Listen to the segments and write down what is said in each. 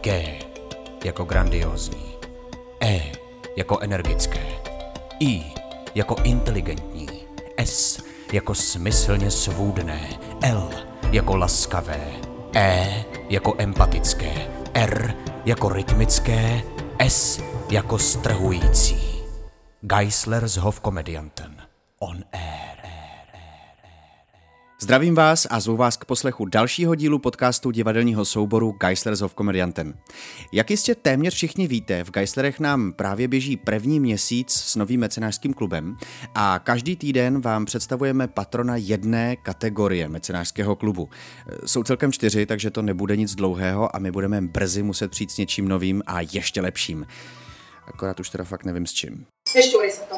G jako grandiozní, E jako energické, I jako inteligentní, S jako smyslně svůdné, L jako laskavé, E jako empatické, R jako rytmické, S jako strhující. Geisler s Hofkomedianten. On air. Zdravím vás a zvu vás k poslechu dalšího dílu podcastu divadelního souboru Geislers of Komediantem. Jak jistě téměř všichni víte, v Geislerech nám právě běží první měsíc s novým mecenářským klubem a každý týden vám představujeme patrona jedné kategorie mecenářského klubu. Jsou celkem čtyři, takže to nebude nic dlouhého a my budeme brzy muset přijít s něčím novým a ještě lepším. Akorát už teda fakt nevím s čím. Nešťourej se to.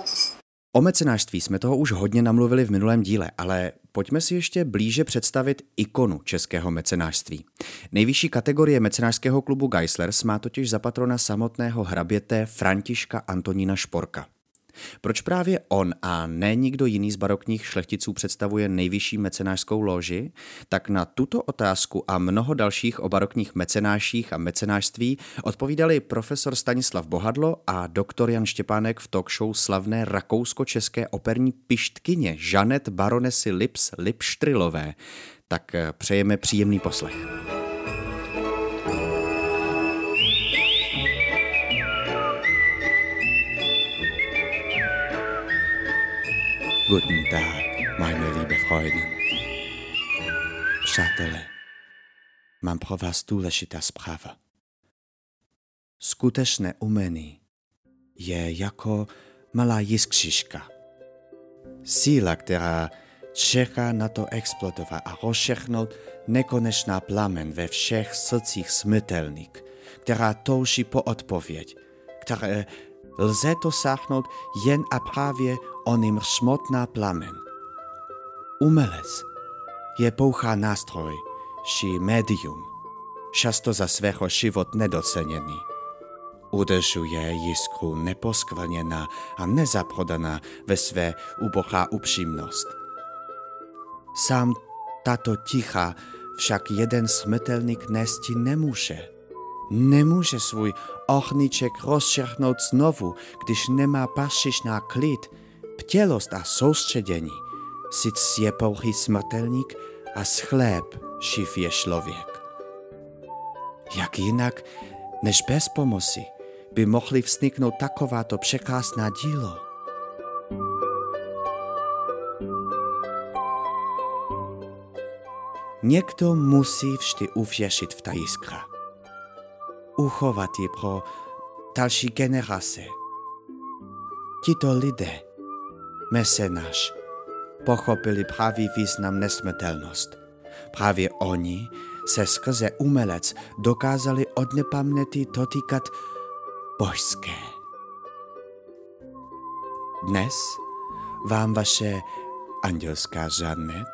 O mecenářství jsme toho už hodně namluvili v minulém díle, ale pojďme si ještě blíže představit ikonu českého mecenářství. Nejvyšší kategorie mecenářského klubu Geislers má totiž za patrona samotného hraběte Františka Antonína Šporka. Proč právě on a ne nikdo jiný z barokních šlechticů představuje nejvyšší mecenářskou loži? Tak na tuto otázku a mnoho dalších o barokních mecenáších a mecenářství odpovídali profesor Stanislav Bohadlo a doktor Jan Štěpánek v talk show slavné rakousko-české operní pištkyně Žanet baronesy Lips Lipštrilové. Tak eh, přejeme příjemný poslech. Guten Tag, meine liebe Freundin. Přátelé, mám pro vás důležitá zpráva. Skutečné umění je jako malá jiskřička. Síla, která čeká na to explodovat a rozšechnout nekonečná plamen ve všech srdcích smrtelných, která touží po odpověď, které lze dosáhnout jen a právě onym smutná plamen. Umelec je pouchá nástroj, či médium, často za svého život nedoceněný. Udržuje jiskru neposkvrněná a nezaprodaná ve své ubohá upřímnost. Sám tato ticha však jeden smrtelník nesti nemůže. Nemůže svůj ochníček rozšerhnout znovu, když nemá pašiš na klid, ptělost a soustředění. Sic je pouhý smrtelník a z chléb živ je člověk. Jak jinak, než bez pomoci, by mohli vzniknout takováto překrásná dílo. Někdo musí vždy uvěřit v ta jiskra. Uchovat ji pro další generace. Tito lidé, mecenáš, pochopili pravý význam nesmrtelnost. Právě oni se skrze umelec dokázali od nepaměti dotýkat božské. Dnes vám vaše andělská žadnet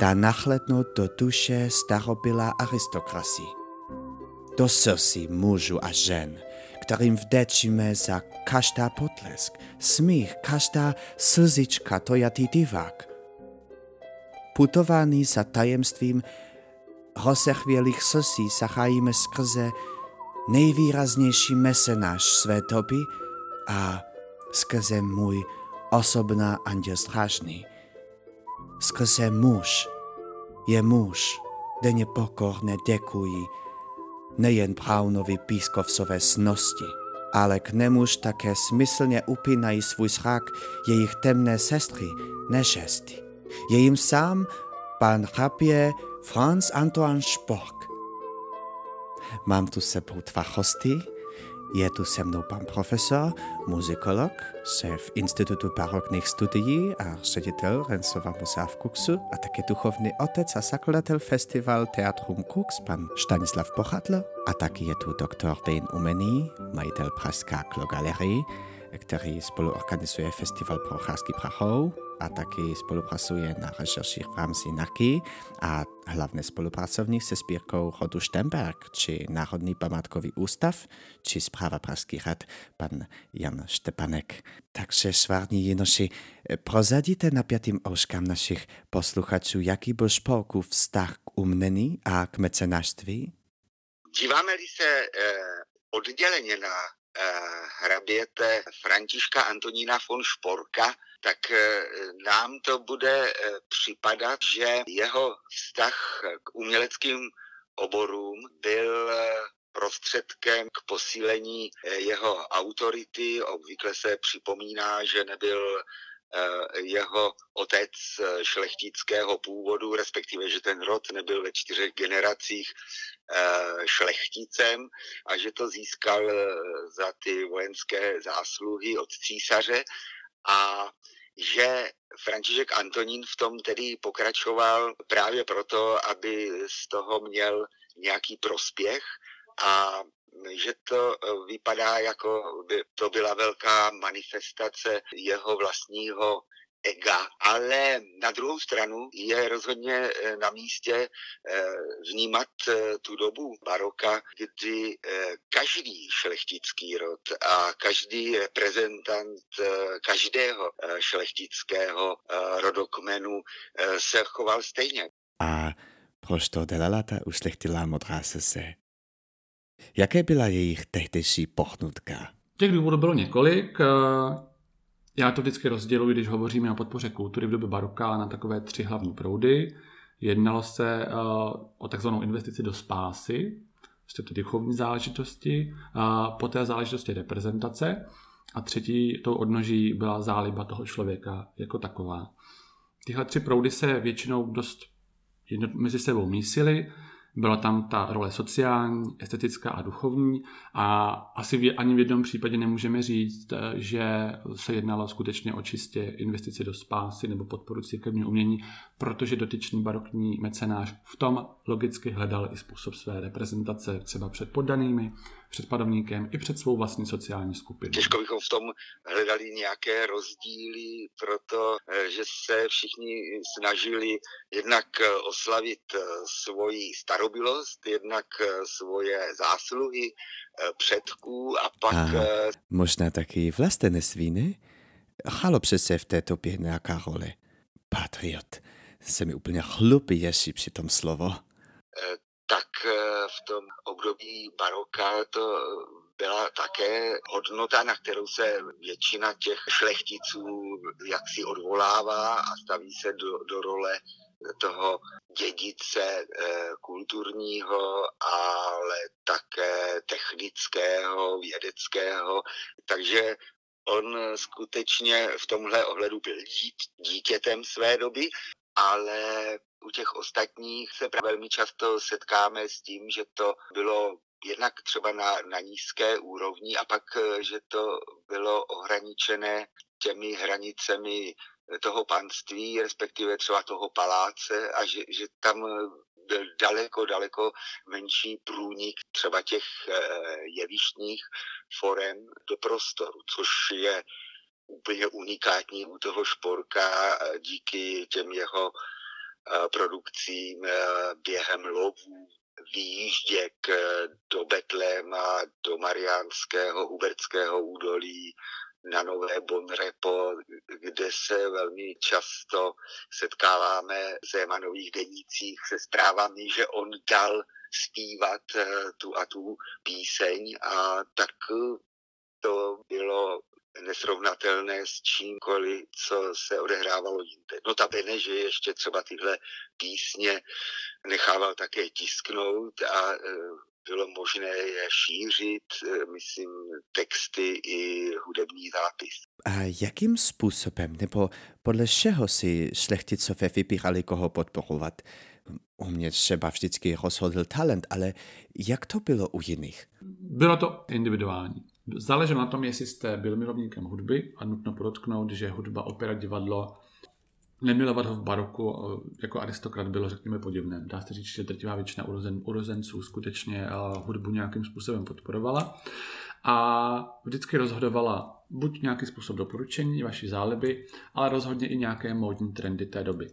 dá nachlednout do duše starobylá aristokracie, do srdcí mužů a žen, kterým vděčíme za každá potlesk, smích, každá slzička tojatý divák. Putovaný za tajemstvím rozechvělých srdcí sachajíme skrze nejvýraznější mecenáš své doby a skrze můj osobná anděl strážný. Skrze muž je muž, denně pokorně děkují nejen Brownovi pískovcové snosti, ale k nemuž také smyslně upínají svůj zrak jejich temné sestry, nešesti. Je jim sám pan chrapě Franz Antoine Spork. Mám tu sebou dva hosty, je tu se mnou pan profesor, muzikolog, šéf Institutu barokných studií a ředitel Rencova muzea v Kuxu a také duchovný otec a zakladatel festival Teatrum Kux, pan Stanislav Bochadlo. A taky je tu doktor Dejn Umení, majitel Pražská Klogalerie, který spoluorganizuje festival Procházky Prachou a taky spolupracuje na rešerších v rámci NAKY a hlavně spolupracovník se sbírkou Rodu Štemberg, či Národní památkový ústav, či zpráva Pražský rad, pan Jan Štepanek. Takže svární jinoši, prozadíte napjatým ouškám našich posluchačů, jaký byl spolkův vztah k umění a k mecenářství? Díváme-li se odděleně na hraběte Františka Antonína von Šporka, tak nám to bude připadat, že jeho vztah k uměleckým oborům byl prostředkem k posílení eh, jeho autority. Obvykle se připomíná, že nebyl eh, jeho otec eh, šlechtického původu, respektive, že ten rod nebyl ve čtyřech generacích šlechticem a že to získal za ty vojenské zásluhy od císaře a že František Antonín v tom tedy pokračoval právě proto, aby z toho měl nějaký prospěch a že to eh, vypadá jako by to byla velká manifestace jeho vlastního ega, ale na druhou stranu je rozhodně eh, na místě eh, vnímat tu dobu baroka, kdy každý šlechtický rod a každý reprezentant každého šlechtického rodokmenu se choval stejně. A proč to dělala ta ušlechtila modrá se? Jaké byla jejich tehdejší pochnutka? Těch důvodů bylo několik. Eh, já to vždycky rozděluji, když hovoříme o podpoře kultury v době baroka na takové tři hlavní proudy. Jednalo se eh, o takzvanou investici do spásy, prostě ty duchovní záležitosti, a poté záležitosti reprezentace a třetí tou odnoží byla záliba toho člověka jako taková. Tyhle tři proudy se většinou dost mezi sebou mísily, byla tam ta role sociální, estetická a duchovní a asi v, ani v jednom případě nemůžeme říct, eh, že se jednalo skutečně o čistě investici do spásy nebo podporu církevního umění, protože dotyčný barokní mecenář v tom logicky hledal i způsob své reprezentace třeba před poddanými, před padovníkem i před svou vlastní sociální skupinou. Těžko bychom v tom hledali nějaké rozdíly, proto eh, že se všichni snažili jednak eh, oslavit eh, svoji starobilost, jednak svoje zásluhy předků a pak... A možná taky vlastenectví, ne? Chalo přece v této době nějaká role. Patriot. Se mi úplně chlupí ješí při tom slovo tak eh, v tom období baroka to byla také hodnota, na kterou se většina těch šlechticů jaksi odvolává a staví se do, do role toho dědice eh, kulturního, ale také technického, vědeckého. Takže on skutečně v tomhle ohledu byl dítětem své doby, ale u těch ostatních se velmi často setkáme s tím, že to bylo jednak třeba na, na nízké úrovni a pak, eh, že to bylo ohraničené těmi hranicemi toho panství, respektive třeba toho paláce a že, že tam byl daleko, daleko menší průnik třeba těch eh, jevištních forem do prostoru, což je úplně unikátní u toho šporka díky těm jeho produkcím během lovů, výjížděk do Betléma, do Mariánského, Hubertského údolí, na Nové Bonrepo, kde se velmi často setkáváme v Zémanových denících se zprávami, že on dal zpívat tu a tu píseň a tak to bylo nesrovnatelné s čímkoliv, co se odehrávalo jinde. No ta bene, že ještě třeba tyhle písně nechával také tisknout a e, bylo možné je šířit, e, myslím, texty i hudební zápis. A jakým způsobem, nebo podle čeho si šlechticové vybírali, koho podporovat? U mě třeba vždycky rozhodl talent, ale jak to bylo u jiných? Bylo to individuální. Záleželo na tom, jestli jste byl milovníkem hudby a nutno podotknout, že hudba, opera, divadlo, nemilovat ho v baroku eh, jako aristokrat bylo, řekněme, podivné. Dá se říct, že drtivá většina urozen, urozenců skutečně eh, hudbu nějakým způsobem podporovala a vždycky rozhodovala buď nějaký způsob doporučení, vaší záliby, ale rozhodně i nějaké módní trendy té doby.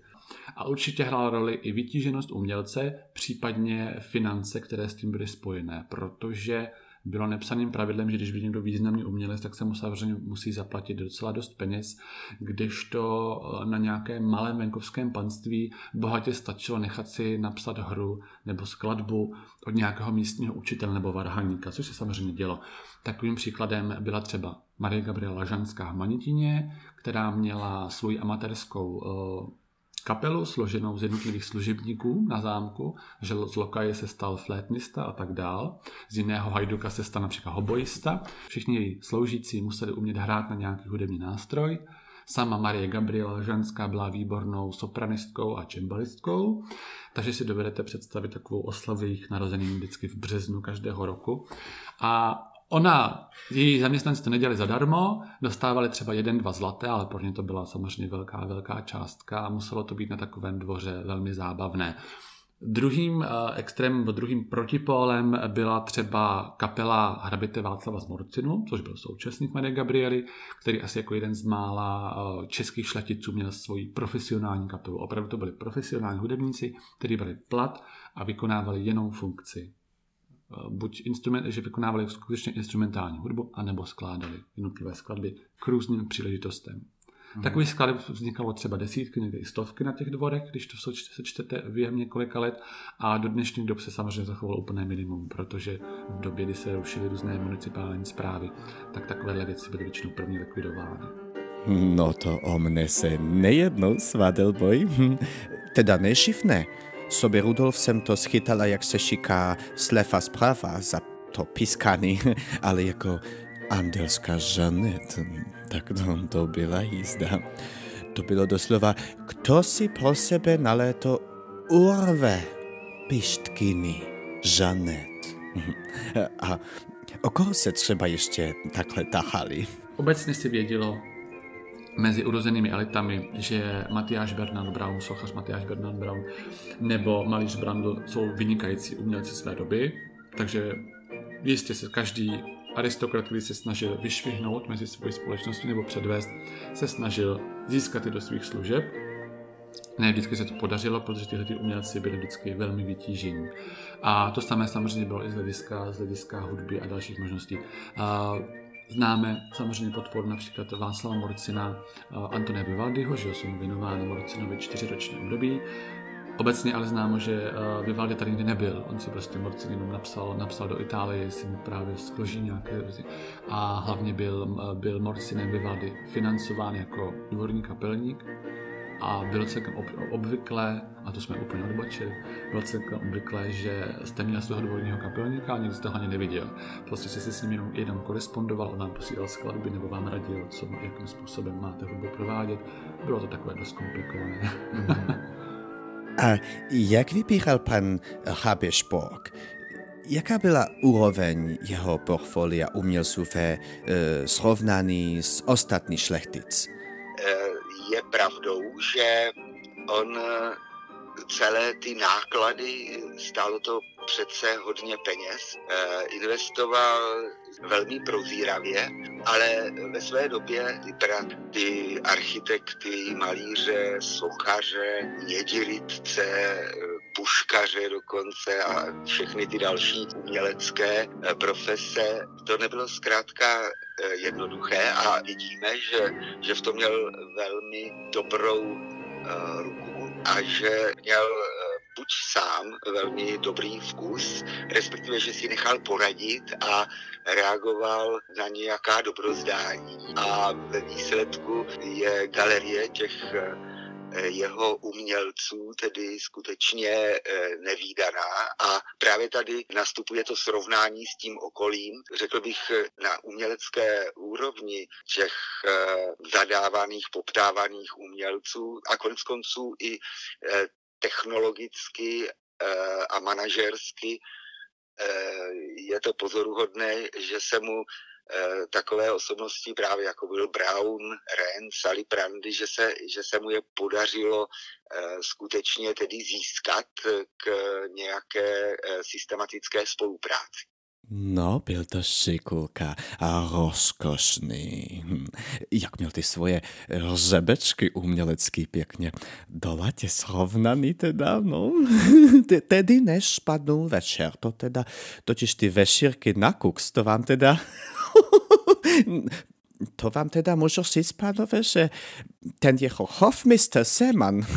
A určitě hrála roli i vytíženost umělce, případně finance, které s tím byly spojené, protože bylo nepsaným pravidlem, že když byl někdo významný umělec, tak se mu samozřejmě musí zaplatit docela dost peněz, kdežto eh, na nějakém malém venkovském panství bohatě stačilo nechat si napsat hru nebo skladbu od nějakého místního učitele nebo varhaníka, což se samozřejmě dělo. Takovým příkladem byla třeba Marie Gabriela Žanská v Manitině, která měla svou amatérskou eh, kapelu složenou z jednotlivých služebníků na zámku, že z lokaje se stal flétnista a tak dál, z jiného hajduka se stal například hoboista. Všichni její sloužící museli umět hrát na nějaký hudební nástroj. Sama Marie Gabriela Žanská byla výbornou sopranistkou a čembalistkou, takže si dovedete představit takovou oslavu jejich narozenin vždycky v březnu každého roku. A Ona, její zaměstnanci to nedělali zadarmo, dostávali třeba jeden, dva zlaté, ale pro ně to byla samozřejmě velká, velká částka a muselo to být na takovém dvoře velmi zábavné. Druhým uh, extrémem, druhým protipólem byla třeba kapela hrabite Václava z Morcinu, což byl současník Marie Gabriely, který asi jako jeden z mála uh, českých šlechticů měl svoji profesionální kapelu. Opravdu to byli profesionální hudebníci, kteří byli plat a vykonávali jenom funkci Eh, buď instrument, že vykonávali skutečně instrumentální hudbu, anebo skládali jednotlivé skladby k různým příležitostem. Hmm. Takových skladeb vznikalo třeba desítky, někdy i stovky na těch dvorech, když to se čtete během několika let a do dnešních dob se samozřejmě zachovalo úplné minimum, protože v době, kdy se rušily různé municipální zprávy, tak takovéhle věci byly většinou první likvidovány. No to o mne se nejednou svadil boj, teda nešifné. Sobie Rudolf jsem to schytala, jak se šiká slefa zprava za to piskany, ale jako andelská Žanet, tak to, to byla jízda. To bylo doslova, kto si pro sebe na léto urve pištkiny Žanet. A o koho se třeba ještě takhle tahali? Obecně si vědělo, mezi urozenými elitami, že Matyáš Bernard Brown, sochař Matyáš Bernard Brown nebo malíř Brandl jsou vynikající umělci své doby, takže jistě se každý aristokrat, který se snažil vyšvihnout mezi svojí společností nebo předvést, se snažil získat je do svých služeb. Ne vždycky se to podařilo, protože tyhle umělci byli vždycky velmi vytížení. A to samé samozřejmě bylo i z hlediska, z hlediska hudby a dalších možností. A Známe samozřejmě podporu například Václava Morcina, eh, Antonia Vivaldiho, že jsou věnovány Morcinovi čtyřiroční období. Obecně ale známo, že eh, Vivaldi tady nikdy nebyl. On si prostě Morcin jenom napsal, napsal do Itálie, jestli mu právě skloží nějaké růzy. A hlavně byl, eh, byl Morcinem Vivaldi financován jako dvorní kapelník a bylo celkem obvyklé, a to jsme úplně odbočili, bylo celkem obvyklé, že jste měl svého dvorního kapelníka a nikdy jste ho ani neviděl. Prostě jste si s ním jenom, jenom korespondoval, on vám posílal skladby nebo vám radil, co, jakým způsobem máte hudbu provádět. Bylo to takové dost komplikované. a jak vybíral pan Habešborg? Jaká byla úroveň jeho portfolia umělců ve e, srovnání s ostatní šlechtic? Je pravdou, že on eh, celé ty náklady, stálo to přece hodně peněz, eh, investoval velmi prozíravě, ale ve své době ty architekty, malíře, sochaře, mědiritce, puškaře dokonce a všechny ty další umělecké eh, profese. To nebylo zkrátka jednoduché a vidíme, že, že v tom měl velmi dobrou uh, ruku a že měl buď sám velmi dobrý vkus, respektive, že si nechal poradit a reagoval na nějaká dobrozdání. A ve výsledku je galerie těch Eh, jeho umělců, tedy skutečně eh, nevýdaná a právě tady nastupuje to srovnání s tím okolím, řekl bych na umělecké úrovni těch eh, zadávaných, poptávaných umělců a konec konců i technologicky a manažersky je to pozoruhodné, že se mu Eh, takové osobnosti právě jako byl Brown, Ren, Sally Prandy, že se, že se mu je podařilo eh, skutečně tedy získat k nějaké eh, systematické spolupráci. No, byl to šikulka a rozkošný. Hm. Jak měl ty svoje řebečky umělecký pěkně do latě srovnaný teda, no. Tedy než spadnul večer, to teda, totiž ty vešírky na kuks, to vám teda... to vám teda můžu říct, pánové, že ten jeho hofmistr Seman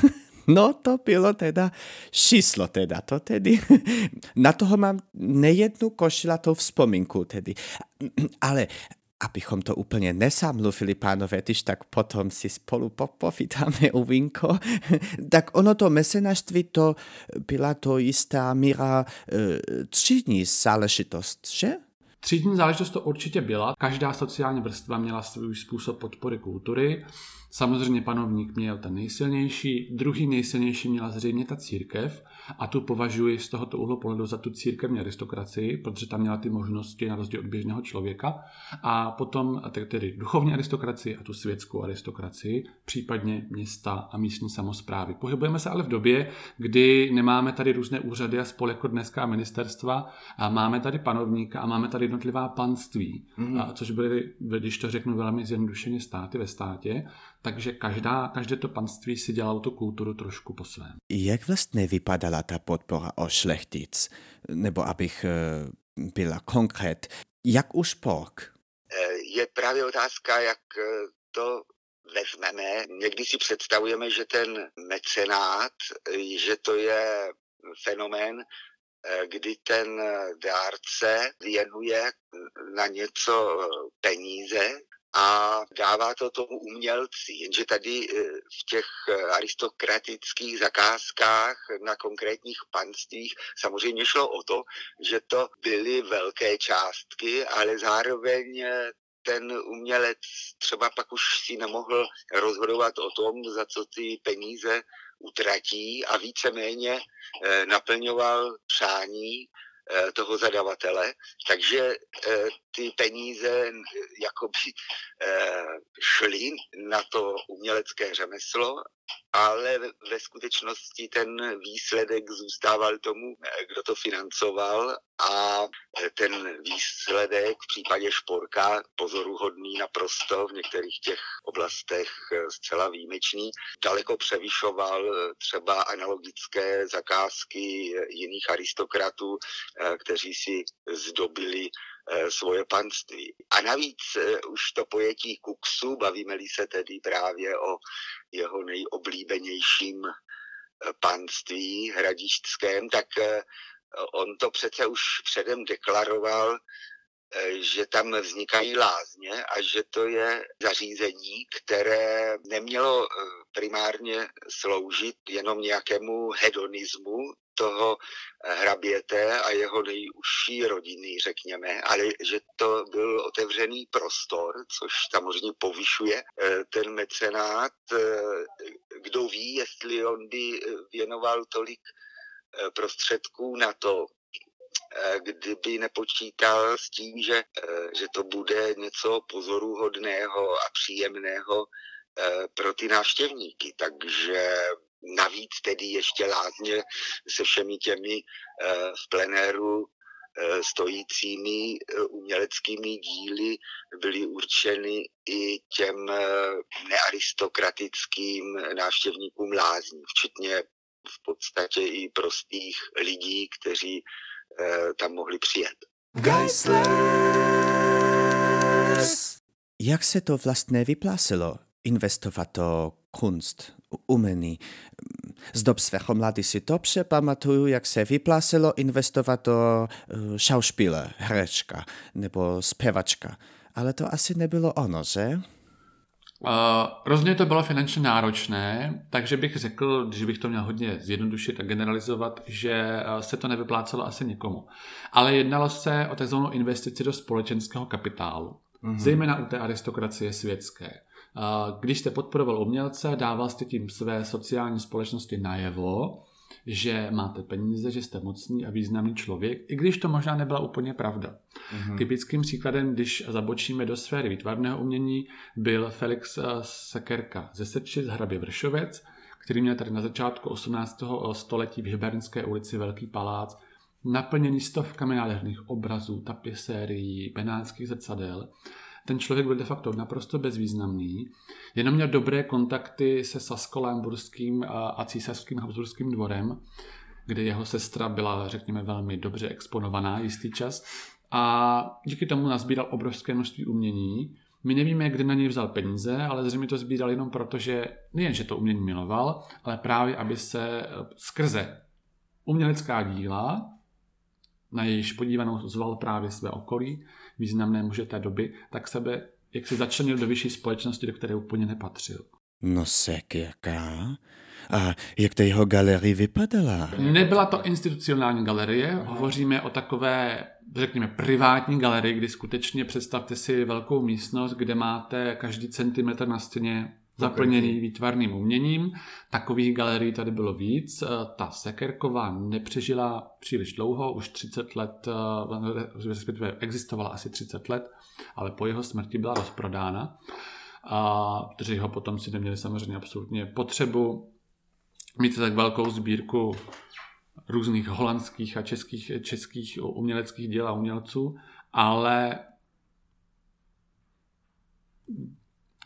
No to bylo teda číslo teda, to tedy, na toho mám nejednu košilatou vzpomínku tedy. Ale abychom to úplně nesamluvili, pánové, když tak potom si spolu popovídáme u vinko, tak ono to mecenářství to byla to jistá míra e, třídní záležitost, že? Třídní záležitost to určitě byla. Každá sociální vrstva měla svůj způsob podpory kultury. Samozřejmě panovník měl ten nejsilnější, druhý nejsilnější měla zřejmě ta církev a tu považuji z tohoto úhlu pohledu za tu církevní aristokracii, protože tam měla ty možnosti na rozdíl od běžného člověka a potom tedy duchovní aristokracii a tu světskou aristokracii, případně města a místní samozprávy. Pohybujeme se ale v době, kdy nemáme tady různé úřady a spol jako dneska ministerstva a máme tady panovníka a máme tady jednotlivá panství, mm. a což byly, když to řeknu velmi zjednodušeně, státy ve státě takže každá, každé to panství si dělalo tu kulturu trošku po svém. Jak vlastně vypadala ta podpora o šlechtic? Nebo abych eh, byla konkrét, jak už pork? Eh, je právě otázka, jak eh, to vezmeme. Někdy si představujeme, že ten mecenát, že to je fenomén, kdy ten dárce věnuje na něco peníze, a dává to tomu umělci. Jenže tady eh, v těch eh, aristokratických zakázkách na konkrétních panstvích samozřejmě šlo o to, že to byly velké částky, ale zároveň eh, ten umělec třeba pak už si nemohl rozhodovat o tom, za co ty peníze utratí a víceméně naplňoval přání toho zadavatele, takže ty peníze eh, jakoby šly na to umělecké řemeslo ale ve skutečnosti ten výsledek zůstával tomu, kdo to financoval a ten výsledek v případě Šporka pozoruhodný naprosto v některých těch oblastech zcela výjimečný, daleko převyšoval třeba analogické zakázky jiných aristokratů, kteří si zdobili Eh, svoje panství. A navíc eh, už to pojetí Kuksu, bavíme-li se tedy právě o jeho nejoblíbenějším eh, panství hradišťském, tak on to přece už předem deklaroval, že tam vznikají lázně a že to je zařízení, které nemělo primárně sloužit jenom nějakému hedonismu toho hraběte a jeho nejužší rodiny, řekněme, ale že to byl otevřený prostor, což samozřejmě povyšuje eh, ten mecenát. Eh, kdo ví, jestli on by věnoval tolik eh, prostředků na to, kdyby nepočítal s tím, že, že to bude něco pozoruhodného a příjemného pro ty návštěvníky. Takže navíc tedy ještě lázně se všemi těmi eh, v plenéru eh, stojícími eh, uměleckými díly byly určeny i těm nearistokratickým návštěvníkům lázní, včetně v podstatě i prostých lidí, kteří tam mohli přijet. Jak se to vlastně vyplásilo? Investovat do kunst, umění. Z dob svého mladí si dobře pamatuju, jak se vyplásilo investovat do uh, schauspieler, herečka nebo zpěvačka. Ale to asi nebylo ono, že? Uh, rozhodně to bylo finančně náročné, takže bych řekl, že bych to měl hodně zjednodušit a generalizovat, že se to nevyplácelo asi nikomu. Ale jednalo se o takzvanou investici do společenského kapitálu, mm-hmm. zejména u té aristokracie světské. Když jste podporoval umělce, dával jste tím své sociální společnosti najevo, že máte peníze, že jste mocný a významný člověk, i když to možná nebyla úplně pravda. Mm-hmm. Typickým příkladem, když zabočíme do sféry výtvarného umění, byl Felix eh, Sekerka ze Seči z hrabě Vršovec, který měl tady na začátku 18. století v Hybernské ulici velký palác naplněný stovkami nádherných obrazů, tapisérií, benátských zrcadel. Ten člověk byl de facto naprosto bezvýznamný, jenom měl dobré kontakty se Saskolémburským a císařským Habsburským dvorem, kde jeho sestra byla, řekněme, velmi dobře exponovaná jistý čas a díky tomu nazbíral obrovské množství umění. My nevíme, kde na něj vzal peníze, ale zřejmě to sbíral jenom proto, že nejen, že to umění miloval, ale právě, aby se skrze umělecká díla, na jejíž podívanou zval právě své okolí, významné muže té doby, tak sebe jak se začlenil do vyšší společnosti, do které úplně nepatřil. No sekirka. A jak ta jeho galerie vypadala? Nebyla to institucionální galerie, hovoříme o takové, řekněme, privátní galerii, kdy skutečně představte si velkou místnost, kde máte každý centimetr na stěně zaplněný výtvarným uměním. Takových galerií tady bylo víc. Ta Sekerková nepřežila příliš dlouho, už 30 let, respektive existovala asi 30 let, ale po jeho smrti byla rozprodána. A protože jeho potomci neměli samozřejmě absolutně potřebu mít tak velkou sbírku různých holandských a českých, českých uměleckých děl a umělců, ale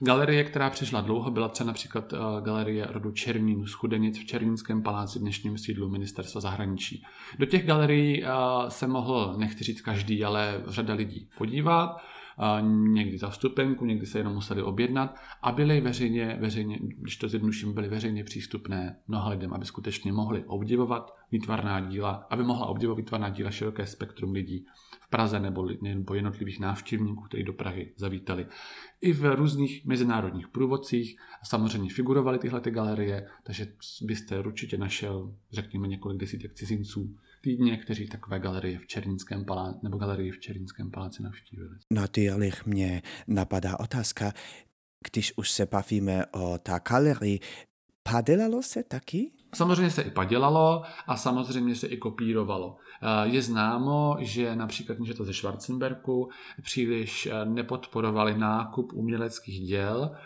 Galerie, která přežila dlouho, byla třeba například uh, galerie rodu Černín z Chudenic v Černínském paláci, dnešním sídlu ministerstva zahraničí. Do těch galerií uh, se mohl, nechci říct každý, ale řada lidí podívat někdy za vstupenku, někdy se jenom museli objednat a byly veřejně, veřejně, když to zjednoduším, byly veřejně přístupné mnoha lidem, aby skutečně mohli obdivovat výtvarná díla, aby mohla obdivovat výtvarná díla široké spektrum lidí v Praze nebo nebo jednotlivých návštěvníků, kteří do Prahy zavítali. I v různých mezinárodních průvodcích samozřejmě figurovaly tyhle ty galerie, takže byste určitě našel, řekněme, několik desítek cizinců, týdně, kteří takové galerie v Černínském paláci nebo galerii v Černínském paláci navštívili. Na těch mě napadá otázka, když už se bavíme o ta galerii, padělalo se taky? Samozřejmě se i padělalo a samozřejmě se i kopírovalo. Eh, je známo, že například to ze Schwarzenberku příliš eh, nepodporovali nákup uměleckých děl,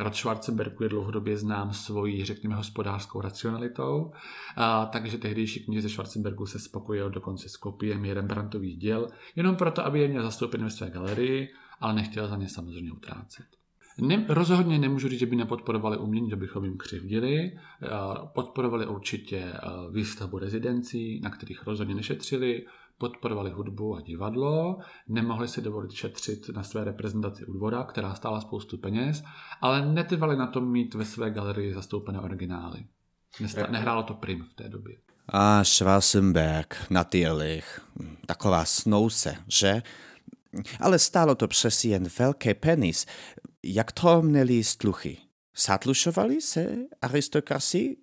Rod Schwarzenbergu je dlouhodobě znám svojí, řekněme, hospodářskou racionalitou, a, takže tehdejší knihy ze Schwarzenbergu se spokojil dokonce s kopiemi Rembrandtových děl, jenom proto, aby je měl zastoupené ve své galerii, ale nechtěl za ně samozřejmě utrácet. Ne, rozhodně nemůžu říct, že by nepodporovali umění, že bychom jim křivdili. Podporovali určitě výstavbu rezidencí, na kterých rozhodně nešetřili podporovali hudbu a divadlo, nemohli si dovolit šetřit na své reprezentaci u dvora, která stála spoustu peněz, ale netrvali na tom mít ve své galerii zastoupené originály. Nesta- nehrálo to prim v té době. A Schwarzenberg, natýrlich, taková snouse, že? Ale stálo to přes jen velký penis. Jak to měli sluchy? Satlušovali se aristokraci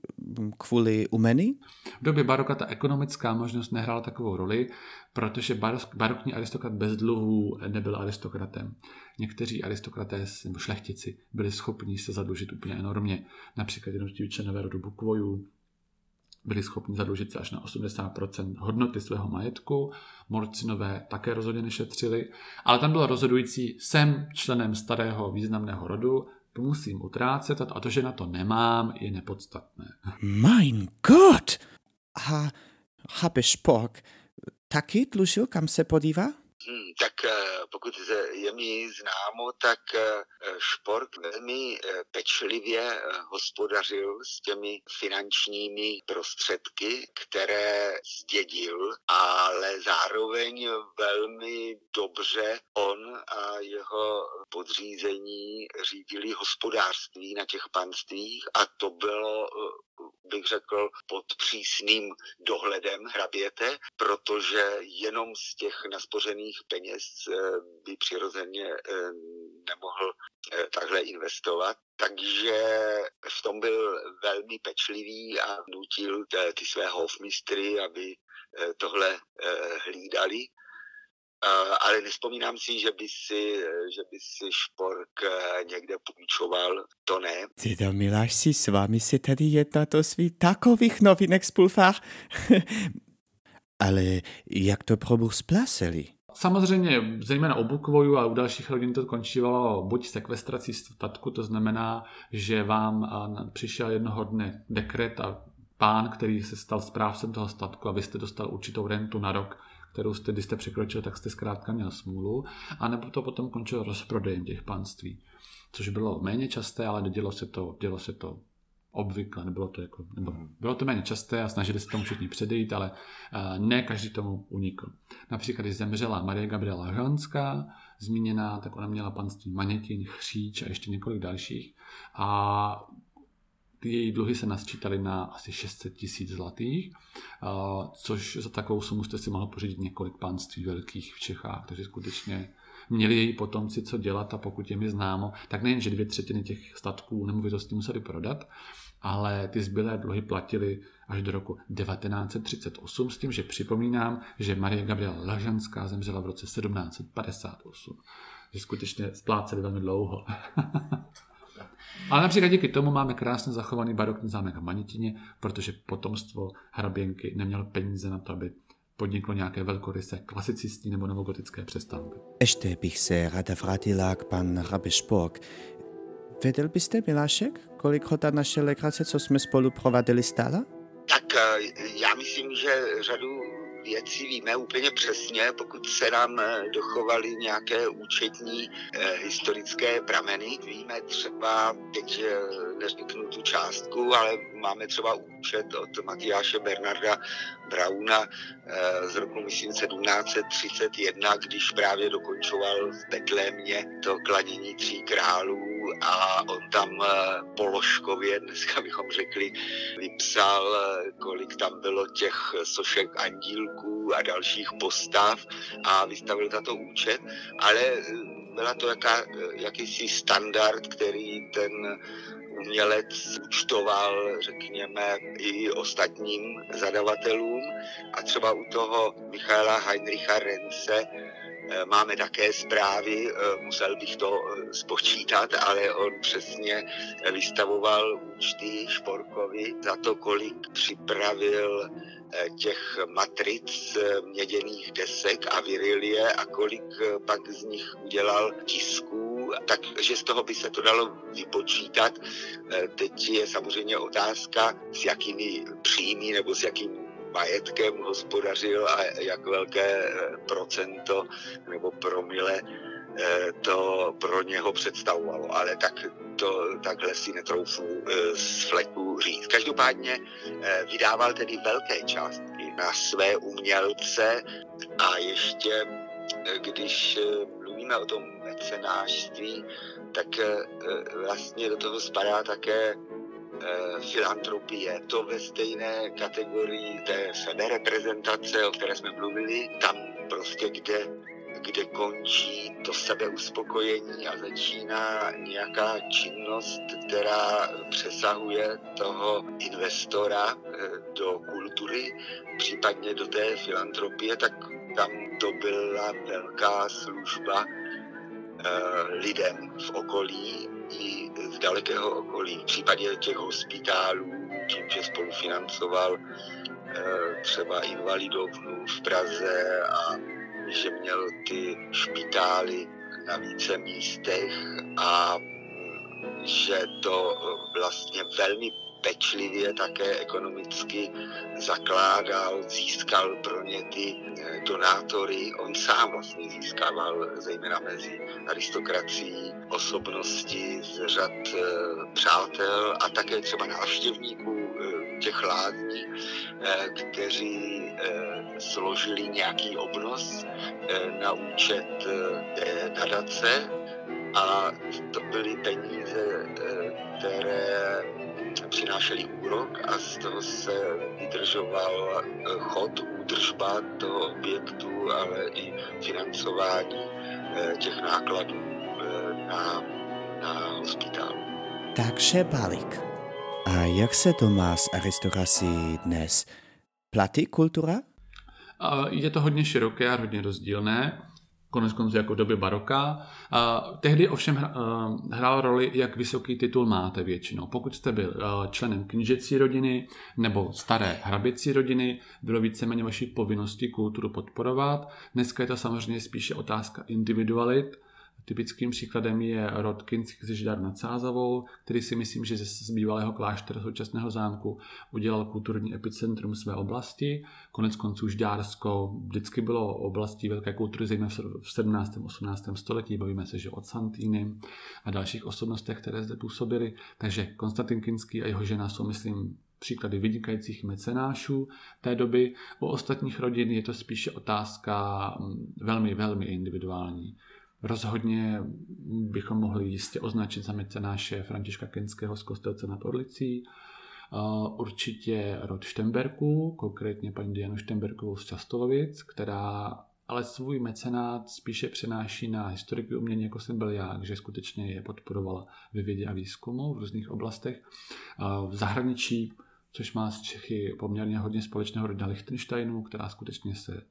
kvůli umení? V době baroka ta ekonomická možnost nehrála takovou roli, protože barokní aristokrat bez dluhů nebyl aristokratem. Někteří aristokraté nebo šlechtici byli schopni se zadlužit úplně enormně. Například jednotliví členové rodu Bukvojů byli schopni zadlužit se až na 80% hodnoty svého majetku. Morcinové také rozhodně nešetřili, ale tam bylo rozhodující, jsem členem starého významného rodu, musím utrácet a to, že na to nemám, je nepodstatné. Mein Gott! A chápeš Špork taky tlužil, kam se podívá? Hmm, tak eh, pokud je mi známo, tak eh, Špork velmi eh, pečlivě hospodařil s těmi finančními prostředky, které zdědil, ale zároveň velmi dobře on a jeho podřízení řídili hospodářství na těch panstvích a to bylo bych řekl, pod přísným dohledem hraběte, protože jenom z těch naspořených peněz eh, by přirozeně eh, nemohl eh, takhle investovat. Takže v tom byl velmi pečlivý a nutil ty své hofmistry, aby tohle hlídali ale nespomínám si, že by si, že by si Špork eh, někde půjčoval, to ne. Miláš si, s vámi se tady jedná to svý takových novinek spolfách. ale jak to probu splasili? Samozřejmě, zejména u Bukvoju a u dalších rodin to končívalo buď sekvestrací statku, to znamená, že vám přišel jednoho dne dekret a pán, který se stal správcem toho statku a vy jste dostal určitou rentu na rok, kterou jste, když jste překročil, tak jste zkrátka měl smůlu, a nebo to potom končilo rozprodejem těch panství, což bylo méně časté, ale dělo se to, dělo se to obvykle, nebylo to jako, nebo bylo to méně časté a snažili se tomu všichni předejít, ale uh, ne každý tomu unikl. Například, když zemřela Marie Gabriela Hranská, zmíněná, tak ona měla panství Manětin, Chříč a ještě několik dalších. A ty její dluhy se nasčítaly na asi 600 tisíc zlatých, což za takovou sumu jste si mohl pořídit několik panství velkých v Čechách, takže skutečně měli její potomci co dělat a pokud je mi známo, tak nejen, že dvě třetiny těch statků nemovitostí museli prodat, ale ty zbylé dluhy platili až do roku 1938 s tím, že připomínám, že Marie Gabriela Lažanská zemřela v roce 1758. Že skutečně spláceli velmi dlouho. Ale například díky tomu máme krásně zachovaný barokní zámek v Manitině, protože potomstvo hraběnky nemělo peníze na to, aby podniklo nějaké velkoryse klasicistní nebo novogotické přestavby. Ještě bych se rada vrátila k pan Hrabe Špork. Věděl byste, Milášek, kolik ho ta naše legrace, co jsme spolu provadili, stála? Tak eh, já myslím, že řadu věcí víme úplně přesně, pokud se nám eh, dochovaly nějaké účetní eh, historické prameny. Víme třeba, teď eh, neřeknu tu částku, ale máme třeba účet od Matyáše Bernarda Brauna eh, z roku, myslím, 1731, když právě dokončoval v Betlémě to kladění tří králů a on tam eh, položkově, dneska bychom řekli, vypsal, eh, kolik tam bylo těch sošek andílků a dalších postav a vystavil tato účet, ale byla to jaká, jakýsi standard, který ten umělec účtoval, řekněme, i ostatním zadavatelům. A třeba u toho Michaela Heinricha Rense eh, máme také zprávy, eh, musel bych to eh, spočítat, ale on přesně vystavoval účty Šporkovi za to, kolik připravil těch matric měděných desek a virilie a kolik pak z nich udělal tisků takže z toho by se to dalo vypočítat. Eh, teď je samozřejmě otázka, s jakými příjmy nebo s jakým majetkem hospodařil a jak velké eh, procento nebo promile eh, to pro něho představovalo. Ale tak to takhle si netroufu z fleku říct. Každopádně vydával tedy velké částky na své umělce a ještě když mluvíme o tom mecenášství, tak eh, vlastně do toho spadá také eh, filantropie. To ve stejné kategorii té sebereprezentace, o které jsme mluvili, tam prostě, kde, kde končí to sebeuspokojení a začíná nějaká činnost, která přesahuje toho investora eh, do kultury, případně do té filantropie, tak tam to byla velká služba Eh, lidem v okolí i z dalekého okolí. V případě těch hospitálů, tím, že spolufinancoval eh, třeba invalidovnu v Praze a že měl ty špitály na více místech a že to vlastně velmi pečlivě také ekonomicky zakládal, získal pro ně ty eh, donátory. On sám vlastně získával zejména mezi aristokracií osobnosti z řad eh, přátel a také třeba návštěvníků eh, těch lázní, kteří složili nějaký obnos na účet nadace a to byly peníze, které přinášeli úrok a z toho se vydržoval eh, chod, údržba toho objektu, ale i financování eh, těch nákladů eh, na, na hospitálu. Takže balík. A jak se to má s aristokracií dnes? Platí kultura? Je to hodně široké a hodně rozdílné konec konců jako v době baroka. Tehdy ovšem hrál roli, jak vysoký titul máte většinou. Pokud jste byl členem knížecí rodiny nebo staré hraběcí rodiny, bylo víceméně vaší povinnosti kulturu podporovat. Dneska je to samozřejmě spíše otázka individualit, Typickým příkladem je rod Kinských Židar nad Sázavou, který si myslím, že z bývalého kláštera současného zámku udělal kulturní epicentrum své oblasti. Konec konců Žďársko vždycky bylo oblastí velké kultury, zejména v 17. 18. století. Bavíme se, že od Santýny a dalších osobnostech, které zde působily. Takže Konstantin Kinský a jeho žena jsou, myslím, příklady vynikajících mecenášů té doby. U ostatních rodin je to spíše otázka mm, velmi, velmi individuální. Rozhodně bychom mohli jistě označit za mecenáše Františka Kenského z Kostelce nad Orlicí, určitě rod Štemberků, konkrétně paní Dianu Štemberkovou z Častolovic, která ale svůj mecenát spíše přenáší na historiky umění, jako jsem byl já, že skutečně je podporovala ve vědě a výzkumu v různých oblastech. V zahraničí, což má s Čechy poměrně hodně společného rodina Lichtensteinu, která skutečně se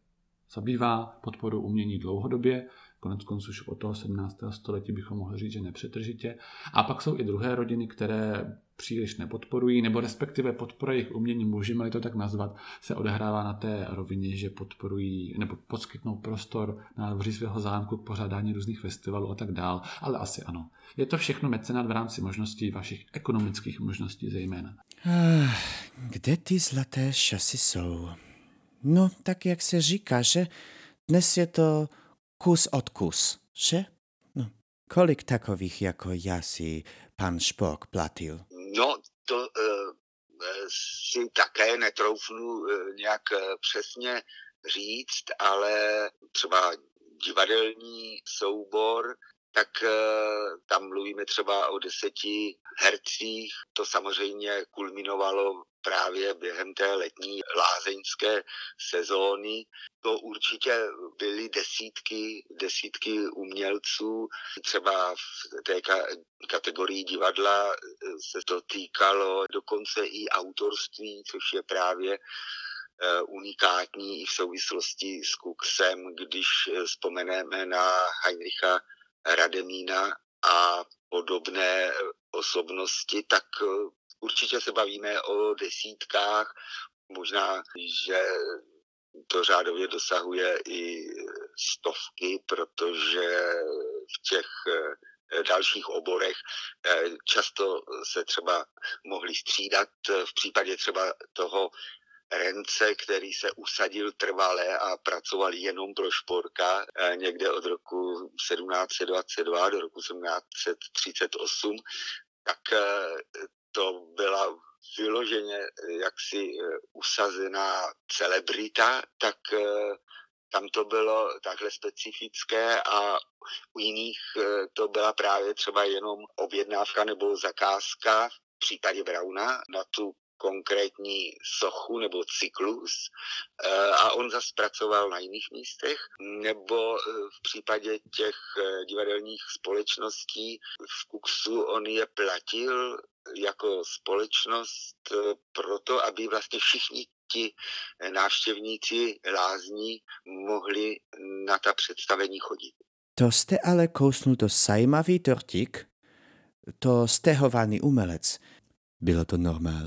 zabývá podporou umění dlouhodobě, konec konců už od toho 17. století bychom mohli říct, že nepřetržitě. A pak jsou i druhé rodiny, které příliš nepodporují, nebo respektive podpora jejich umění, můžeme to tak nazvat, se odehrává na té rovině, že podporují nebo poskytnou prostor na dvoří svého zámku k pořádání různých festivalů a tak dál. Ale asi ano. Je to všechno mecenát v rámci možností, vašich ekonomických možností zejména. Ah, kde ty zlaté časy jsou? No, tak jak se říká, že dnes je to kus od kus, že? No, kolik takových jako já si pan Špok platil? No, to uh, si také netroufnu uh, nějak uh, přesně říct, ale třeba divadelní soubor, tak uh, tam mluvíme třeba o deseti hercích. To samozřejmě kulminovalo právě během té letní lázeňské sezóny. To určitě byly desítky, desítky umělců. Třeba v té kategorii divadla se to týkalo dokonce i autorství, což je právě eh, unikátní i v souvislosti s Kuksem, když vzpomeneme na Heinricha Rademína a podobné osobnosti, tak Určitě se bavíme o desítkách, možná, že to řádově dosahuje i stovky, protože v těch eh, dalších oborech eh, často se třeba mohli střídat v případě třeba toho Rence, který se usadil trvale a pracoval jenom pro Šporka eh, někde od roku 1722 do roku 1738, tak to byla vyloženě eh, jaksi eh, usazená celebrita, tak eh, tam to bylo takhle specifické a u jiných to byla právě třeba jenom objednávka nebo zakázka v případě Brauna na tu konkrétní sochu nebo cyklus a on zase pracoval na jiných místech, nebo v případě těch divadelních společností v Kuksu on je platil jako společnost eh, proto, aby vlastně všichni ti návštěvníci lázní mohli na ta představení chodit. To jste ale kousnul to zajímavý tortík, to stehovaný umelec. Bylo to normál?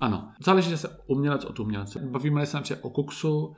Ano, záleží se umělec od umělce. Bavíme se například o Kuksu,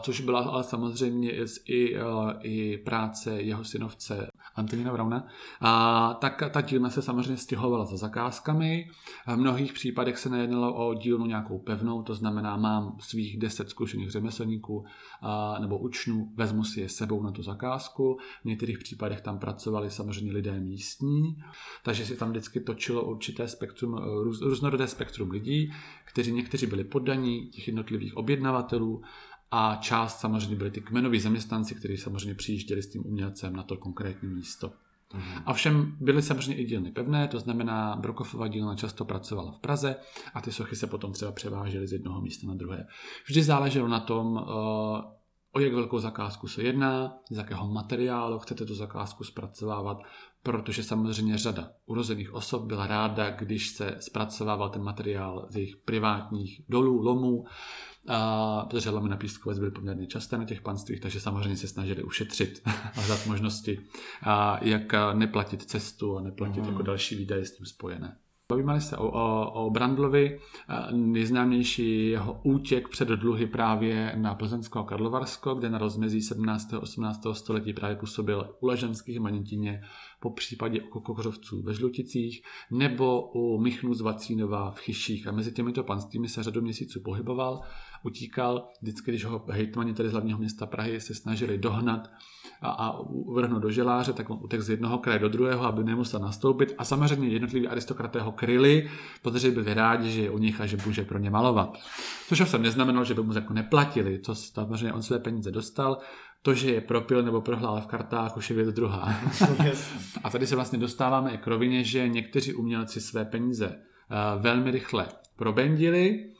což byla ale samozřejmě i, i práce jeho synovce Antonina Brauna, a tak ta dílna se samozřejmě stěhovala za zakázkami. V mnohých případech se nejednalo o dílnu nějakou pevnou, to znamená, mám svých deset zkušených řemeslníků a, nebo učňů, vezmu si je sebou na tu zakázku. V některých případech tam pracovali samozřejmě lidé místní, takže si tam vždycky točilo určité spektrum, růz, různorodé spektrum lidí, kteří někteří byli poddaní těch jednotlivých objednavatelů a část samozřejmě byli ty kmenoví zaměstnanci, kteří samozřejmě přijížděli s tím umělcem na to konkrétní místo. Mm-hmm. A všem byly samozřejmě i dílny pevné, to znamená, Brokofova dílna často pracovala v Praze a ty sochy se potom třeba převážely z jednoho místa na druhé. Vždy záleželo na tom, eh, o jak velkou zakázku se jedná, z jakého materiálu chcete tu zakázku zpracovávat, protože samozřejmě řada urozených osob byla ráda, když se zpracovával ten materiál z jejich privátních dolů, lomů, a, protože lomy na pískové byly poměrně časté na těch panstvích, takže samozřejmě se snažili ušetřit a hledat možnosti, a jak neplatit cestu a neplatit mm. jako další výdaje s tím spojené. Bavíme se o, o, o Brandlovi, nejznámější jeho útěk před dluhy právě na Plzeňsko a Karlovarsko, kde na rozmezí 17. a 18. století právě působil u Leženských Manitině, po případě u Kokořovců ve Žluticích, nebo u Michnu z Vacínova v Chyších. A mezi těmito panstvími se řadu měsíců pohyboval, utíkal, vždycky, když ho hejtmani tady z hlavního města Prahy se snažili dohnat a, a vrhnout do želáře, tak on utek z jednoho kraje do druhého, aby nemusel nastoupit. A samozřejmě jednotliví aristokraté ho kryli, protože byli rádi, že je u nich a že může pro ně malovat. Což ovšem neznamenalo, že by mu jako neplatili. To samozřejmě on své peníze dostal, to, že je propil nebo prohlál v kartách, už je věc druhá. a tady se vlastně dostáváme k rovině, že někteří umělci své peníze uh, velmi rychle probendili,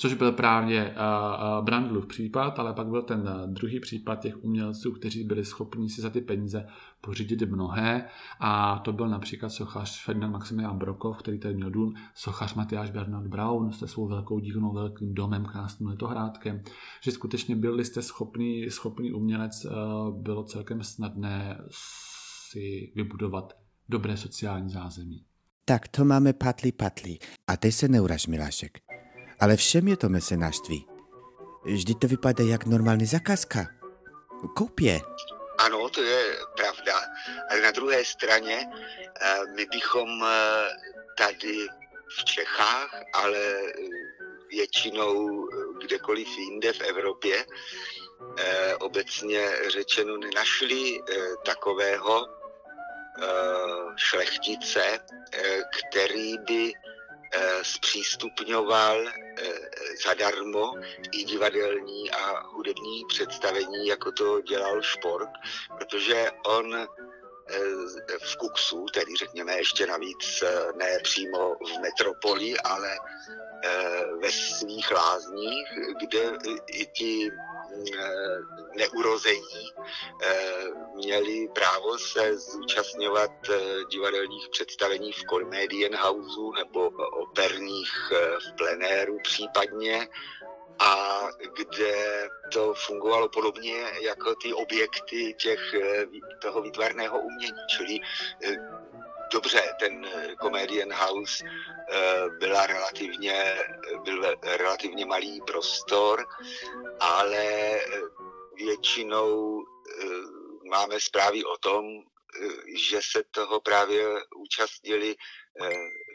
což byl právě uh, uh, Brandlův případ, ale pak byl ten uh, druhý případ těch umělců, kteří byli schopni si za ty peníze pořídit mnohé a to byl například sochař Ferdinand Maximilian Brokov, který tady měl dům, sochař Matyáš Bernard Braun se svou velkou dílnou, velkým domem, krásným letohrádkem, že skutečně byli jste schopný, schopný umělec, bylo celkem snadné si vybudovat dobré sociální zázemí. Tak to máme patli patli. A teď se neuraž, Milášek. Ale všem je to mecenářství. Vždyť to vypadá jak normální zakázka. Koupě. Ano, to je pravda. Ale na druhé straně eh, my bychom eh, tady v Čechách, ale eh, většinou kdekoliv jinde v Evropě, obecně řečeno nenašli takového šlechtice, který by zpřístupňoval eh, zadarmo i divadelní a hudební představení, jako to dělal Špork, protože on eh, v Kuksu, tedy řekněme ještě navíc ne přímo v metropoli, ale ve svých lázních, kde i ti Eh, neurození eh, měli právo se zúčastňovat eh, divadelních představení v Houseu nebo operních v plenéru případně. A kde to fungovalo podobně jako ty objekty těch, toho výtvarného umění, čili dobře, ten Comedian House byla relativně, byl relativně malý prostor, ale většinou máme zprávy o tom, že se toho právě účastnili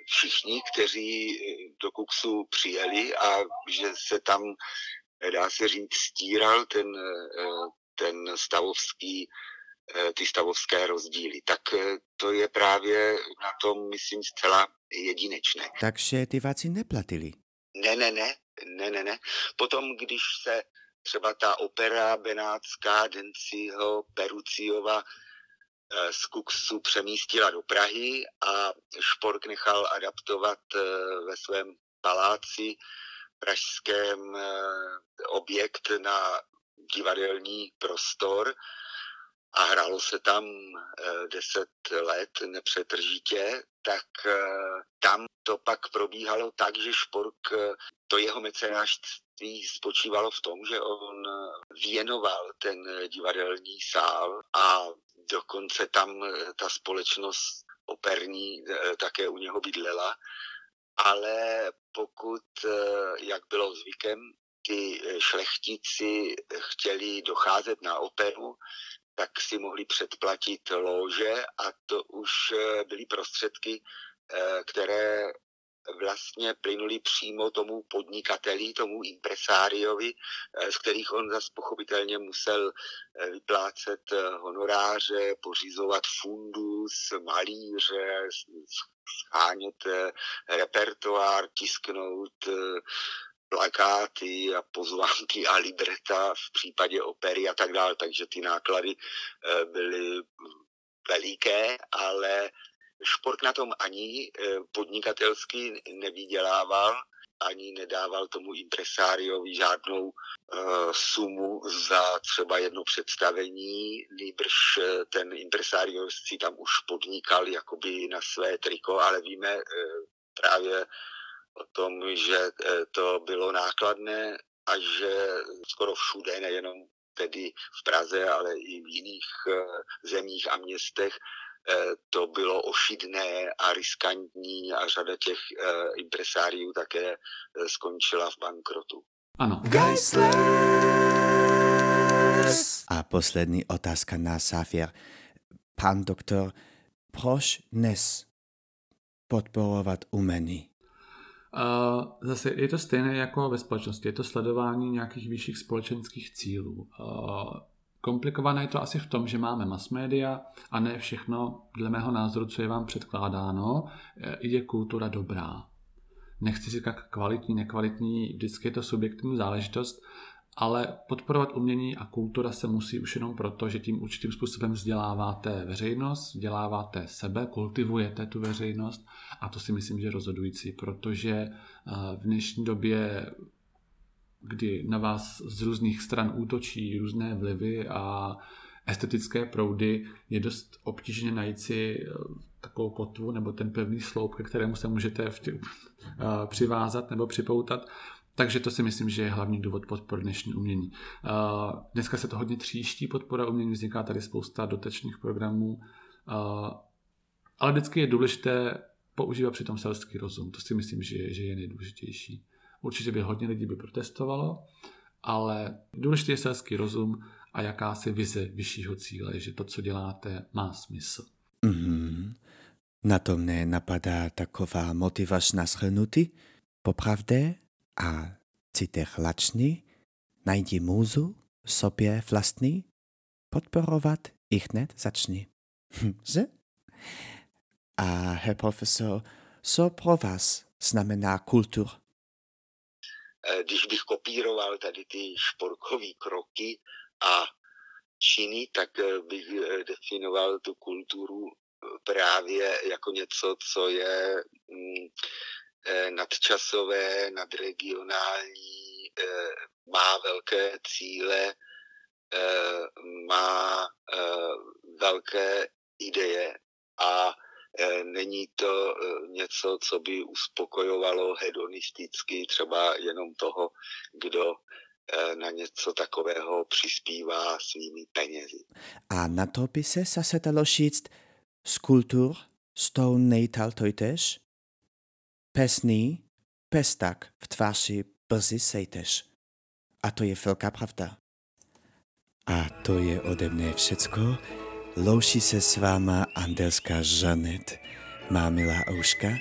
všichni, kteří do Kuksu přijeli a že se tam, dá se říct, stíral ten, ten stavovský Eh, ty stavovské rozdíly. Tak eh, to je právě na tom, myslím, zcela jedinečné. Takže ty váci neplatili? Ne, ne, ne, ne, ne, ne. Potom, když se třeba ta opera benátská Denciho Peruciova eh, z Kuksu přemístila do Prahy a Špork nechal adaptovat ve svém paláci pražském objekt na divadelní prostor, a hrálo se tam eh, deset let nepřetržitě, tak eh, tam to pak probíhalo tak, že Špork, eh, to jeho mecenářství spočívalo v tom, že on věnoval ten divadelní sál a dokonce tam ta společnost operní také u něho bydlela. Ale pokud, jak bylo zvykem, ty šlechtici chtěli docházet na operu, tak si mohli předplatit lože a to už eh, byly prostředky, eh, které vlastně plynuli přímo tomu podnikateli, tomu impresáriovi, eh, z kterých on zase pochopitelně musel vyplácet honoráře, pořizovat fundus, malíře, schánět repertoár, tisknout plakáty a pozvánky a libreta v případě opery a tak dále, takže ty náklady eh, byly veliké, ale šport na tom ani eh, podnikatelsky nevydělával, ani nedával tomu impresáriovi žádnou uh, sumu za třeba jedno představení, nýbrž ten impresário si tam už podnikal jakoby na své triko, ale víme uh, právě o tom, že eh, to bylo nákladné a že skoro všude, nejenom tedy v Praze, ale i v jiných eh, zemích a městech, to bylo ošidné a riskantní a řada těch impresáriů také skončila v bankrotu. Ano. A poslední otázka na závěr. Pan doktor, proč dnes podporovat umění? Uh, zase je to stejné jako ve společnosti, je to sledování nějakých vyšších společenských cílů. Uh, komplikované je to asi v tom, že máme mass media a ne všechno, dle mého názoru, co je vám předkládáno, je kultura dobrá. Nechci říkat kvalitní, nekvalitní, vždycky je to subjektivní záležitost, ale podporovat umění a kultura se musí už jenom proto, že tím určitým způsobem vzděláváte veřejnost, vzděláváte sebe, kultivujete tu veřejnost a to si myslím, že je rozhodující, protože eh, v dnešní době, kdy na vás z různých stran útočí různé vlivy a estetické proudy, je dost obtížně najít si eh, takovou kotvu nebo ten pevný sloup, ke kterému se můžete uh, přivázat nebo připoutat. Takže to si myslím, že je hlavní důvod podpory dnešní umění. Uh, dneska se to hodně tříští podpora umění, vzniká tady spousta dotečních programů, uh, ale vždycky je důležité používat přitom selský rozum. To si myslím, že, že je nejdůležitější. Určitě by hodně lidí by protestovalo, ale důležitý je selský rozum a jakási vize vyššího cíle, že to, co děláte, má smysl. Mm-hmm. Na to mne napadá taková motivačná schrnutí. Popravdě a citech lačný, najdi múzu, sobě vlastní, podporovat ich hned začni. Že? A herr profesor, co pro vás znamená kultur? Když bych kopíroval tady ty šporkové kroky a činy, tak bych definoval tu kulturu právě jako něco, co je mm, nadčasové, nadregionální, eh, má velké cíle, eh, má velké ideje a není to něco, co by uspokojovalo hedonisticky třeba jenom toho, kdo na něco takového přispívá svými penězi. A na to by se zase dalo říct, Skulptur tou nejtal tež, pesný, pestak v tváři brzy sejteš. A to je velká pravda. A to je ode mne všecko. Louší se s váma andelská Žanet, má milá ouška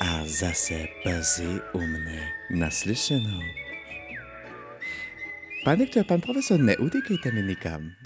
a zase brzy u mne naslyšenou. Pane doktor, pan profesor, neudikejte mi nikam.